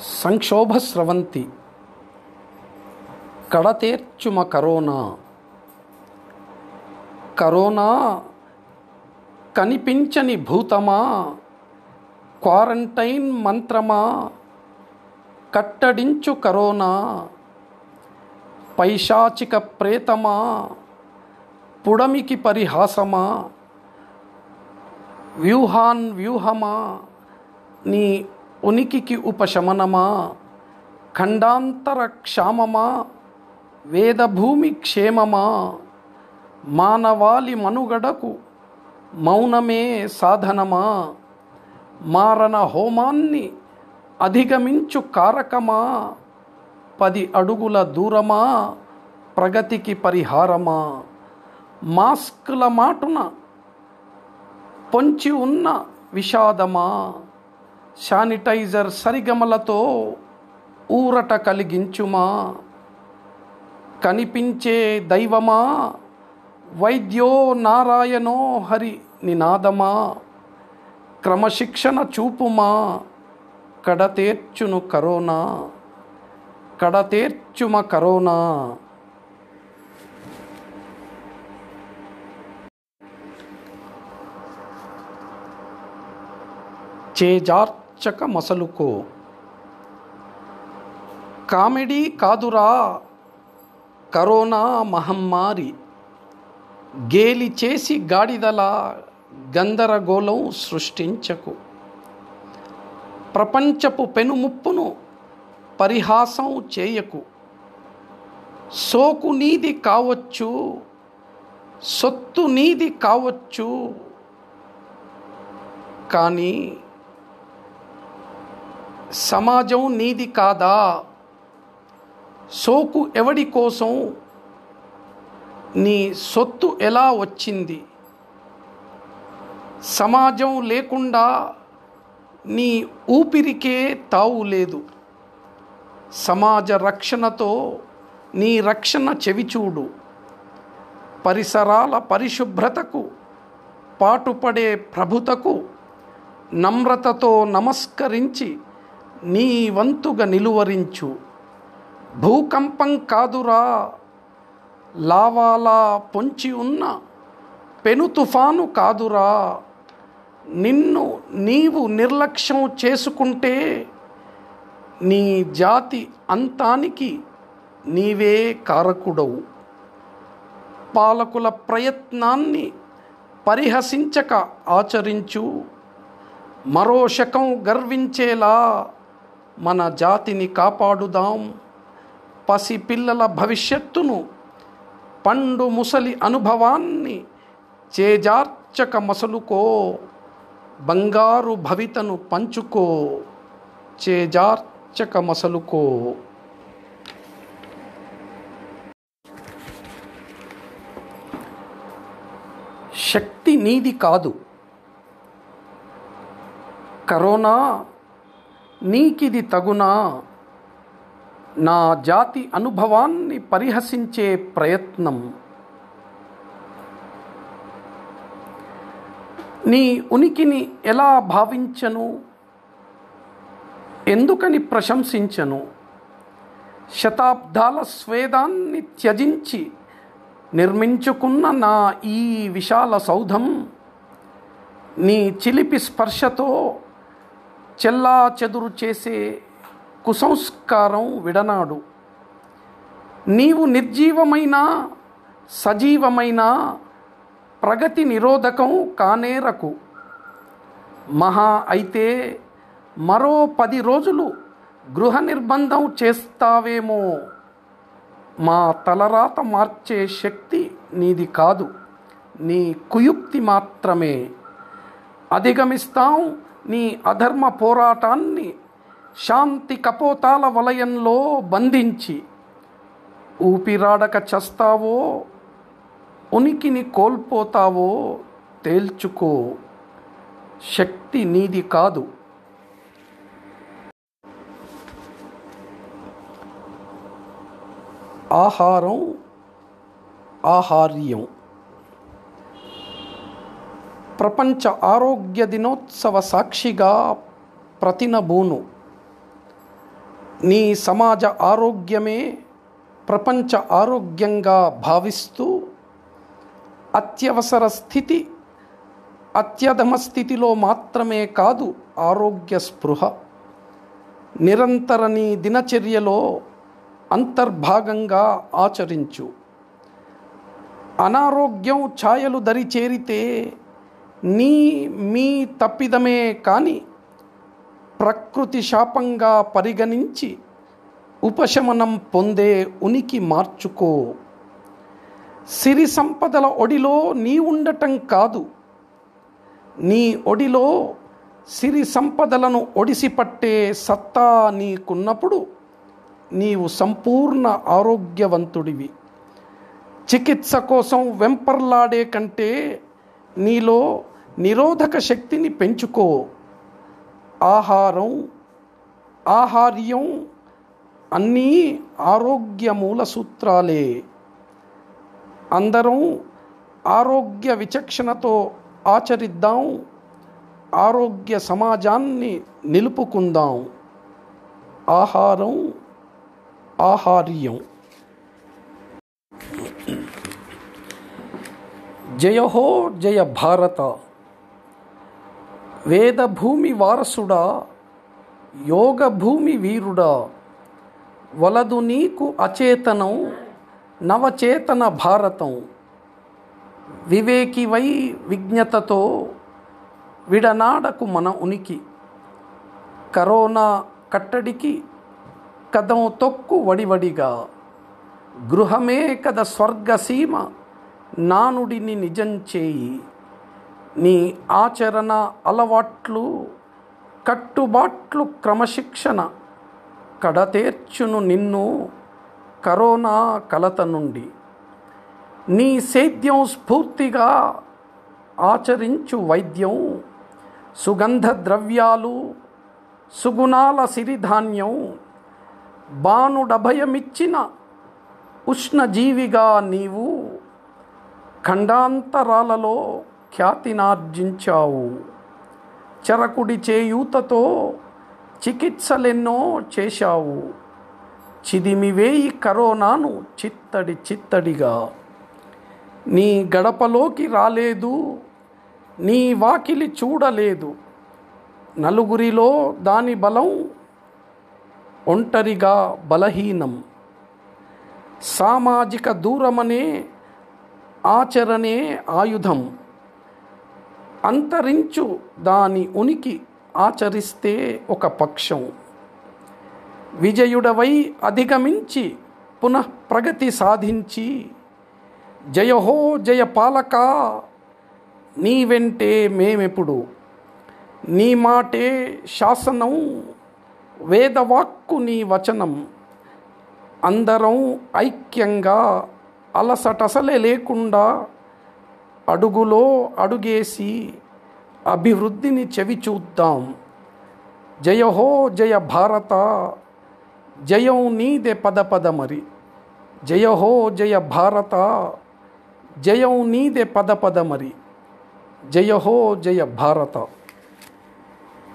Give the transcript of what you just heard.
సంక్షోభ స్రవంతి. కడతేర్చుమ corona. Corona కనిపించని భూతమా. క్వారంటైన్ మంత్రమా. కట్టడించు కరోనా. పైశాచిక ప్రేతమా. పుడమికి పరిహాసమా. వ్యూహాన్ వ్యూహమా. నీ ఉనికికి ఉపశమనమా? ఖండాంతర క్షామమా వేదభూమి క్షేమమా? మానవాళి మనుగడకు మౌనమే సాధనమా? మారణ హోమాన్ని అధిగమించు కారకమా? పది అడుగుల దూరమా? ప్రగతికి పరిహారమా? మాస్కుల మాటున పొంచి ఉన్న విషాదమా? శానిటైజర్ సరిగమలతో ఊరట కలిగించుమా? కనిపించే దైవమా? వైద్యో నారాయణో హరి నినాదమా? క్రమశిక్షణ చూపుమా? కడతేర్చును కరోనా? కడతేర్చుమ కరోనా? చేజార్చక మసలుకో. కామెడీ కాదురా కరోనా మహమ్మారి. గేలి చేసి గాడిదల గందరగోళం సృష్టించకు. ప్రపంచపు పెనుముప్పును పరిహాసం చేయకు. సోకు నీది కావచ్చు సొత్తు నీది కావచ్చు కానీ సమాజం నీది కాదా? సోకు ఎవడి కోసం? నీ సొత్తు ఎలా వచ్చింది? సమాజం లేకుండా నీ ఊపిరికే తావు లేదు. సమాజ రక్షణతో నీ రక్షణ చెవిచూడు. పరిసరాల పరిశుభ్రతకు పాటుపడే ప్రభుతకు నమ్రతతో నమస్కరించి నీ వంతుగా నిలువరించు. భూకంపం కాదురా. లావాలా పొంచి ఉన్న పెను తుఫాను కాదురా. నిన్ను నీవు నిర్లక్ష్యం చేసుకుంటే నీ జాతి అంతానికి నీవే కారకుడవు. పాలకుల ప్రయత్నాన్ని పరిహసించక ఆచరించు. మరో శకం గర్వించేలా మన జాతిని కాపాడుదాం. పసిపిల్లల భవిష్యత్తును పండు ముసలి అనుభవాన్ని చేజార్చక మసలుకో. బంగారు భవితను పంచుకో. చేజార్చక మసలుకో. శక్తి నీది కాదు. కరోనా నీకిది తగునా? నా జాతి అనుభవాన్ని పరిహసించే ప్రయత్నం. నీ ఉనికిని ఎలా భావించను? ఎందుకని ప్రశంసించను? శతాబ్దాల స్వేదాన్ని త్యజించి నిర్మించుకున్న నా ఈ విశాల సౌధం నీ చిలిపి స్పర్శతో చెల్లా చెదురు చేసే కుసంస్కారం విడనాడు. నీవు నిర్జీవమైన సజీవమైన ప్రగతి నిరోధకం కానేరకు. మహా అయితే మరో పది రోజులు గృహ నిర్బంధం చేస్తావేమో. మా తలరాత మార్చే శక్తి నీది కాదు. నీ కుయుక్తి మాత్రమే. అధిగమిస్తాం నీ అధర్మ పోరాటాన్ని శాంతి కపోతాల వలయంలో బంధించి ఊపిరాడక చస్తావో ఉనికిని కోల్పోతావో తేల్చుకో. శక్తి నీది కాదు. ఆహారం ఆహార్యం. ప్రపంచ ఆరోగ్య దినోత్సవ సాక్షిగా ప్రతినబూను నీ సమాజ ఆరోగ్యమే ప్రపంచ ఆరోగ్యంగా భావిస్తూ అత్యవసర స్థితి అత్యధమ స్థితిలో మాత్రమే కాదు ఆరోగ్య స్పృహ. నిరంతర నీ దినచర్యలో అంతర్భాగంగా ఆచరించు. అనారోగ్యం ఛాయలు దరి చేరితే నీ మీ తప్పిదమే కానీ ప్రకృతి శాపంగా పరిగణించి ఉపశమనం పొందే ఉనికి మార్చుకో. సిరి సంపదల ఒడిలో నీ ఉండటం కాదు. నీ ఒడిలో సిరి సంపదలను ఒడిసిపట్టే సత్తా నీకున్నప్పుడు నీవు సంపూర్ణ ఆరోగ్యవంతుడివి. చికిత్స కోసం వెంపర్లాడే కంటే నీలో నిరోధక శక్తిని పెంచుకో. ఆహారం ఆహార్యం అన్నీ ఆరోగ్య మూల సూత్రాలే. అందరం ఆరోగ్య విచక్షణతో ఆచరిద్దాం. ఆరోగ్య సమాజాన్ని నిలుపుకుందాం. ఆహారం ఆహార్యం. జయహో జయ భారత. వేదభూమి వారసుడా యోగభూమి వీరుడా వలదు నీకు అచేతనం నవచేతన భారతం. వివేకివై విజ్ఞతతో విడనాడకు మన ఉనికి. కరోనా కట్టడికి కదం తొక్కు వడివడిగా. గృహమే కద స్వర్గసీమ నానుడిని నిజం చేయి. నీ ఆచరణ అలవాట్లు కట్టుబాట్లు క్రమశిక్షణ కడతేర్చును నిన్ను కరోనా కలత నుండి. నీ సేద్యం స్ఫూర్తిగా ఆచరించు వైద్యం సుగంధ ద్రవ్యాలు సుగుణాల సిరిధాన్యం బాణుడభయమిచ్చిన ఉష్ణజీవిగా నీవు ఖండాంతరాలలో ఖ్యాతినార్జించావు. చరకుడి చేయూతతో చికిత్సలెన్నో చేశావు. చిదిమివేయి కరోనాను చిత్తడి చిత్తడిగా. నీ గడపలోకి రాలేదు నీ వాకిలి చూడలేదు. నలుగురిలో దాని బలం ఒంటరిగా బలహీనం. సామాజిక దూరమనే ఆచరణే ఆయుధం. అంతరించు దాని ఉనికి ఆచరిస్తే ఒక పక్షం. విజయుడవై అధిగమించి పునః ప్రగతి సాధించి జయహో జయపాలక నీ వెంటే మేమెప్పుడు. నీ మాటే శాసనం వేదవాక్కు నీ వచనం. అందరం ఐక్యంగా అలసటసలే లేకుండా అడుగులో అడుగేసి అభివృద్ధిని చెవి చూద్దాం. జయహో జయ భారత జయం నీదే పద పద మరి. జయహో జయ భారత జయం నీదే పద పద మరి. జయహో జయ భారత.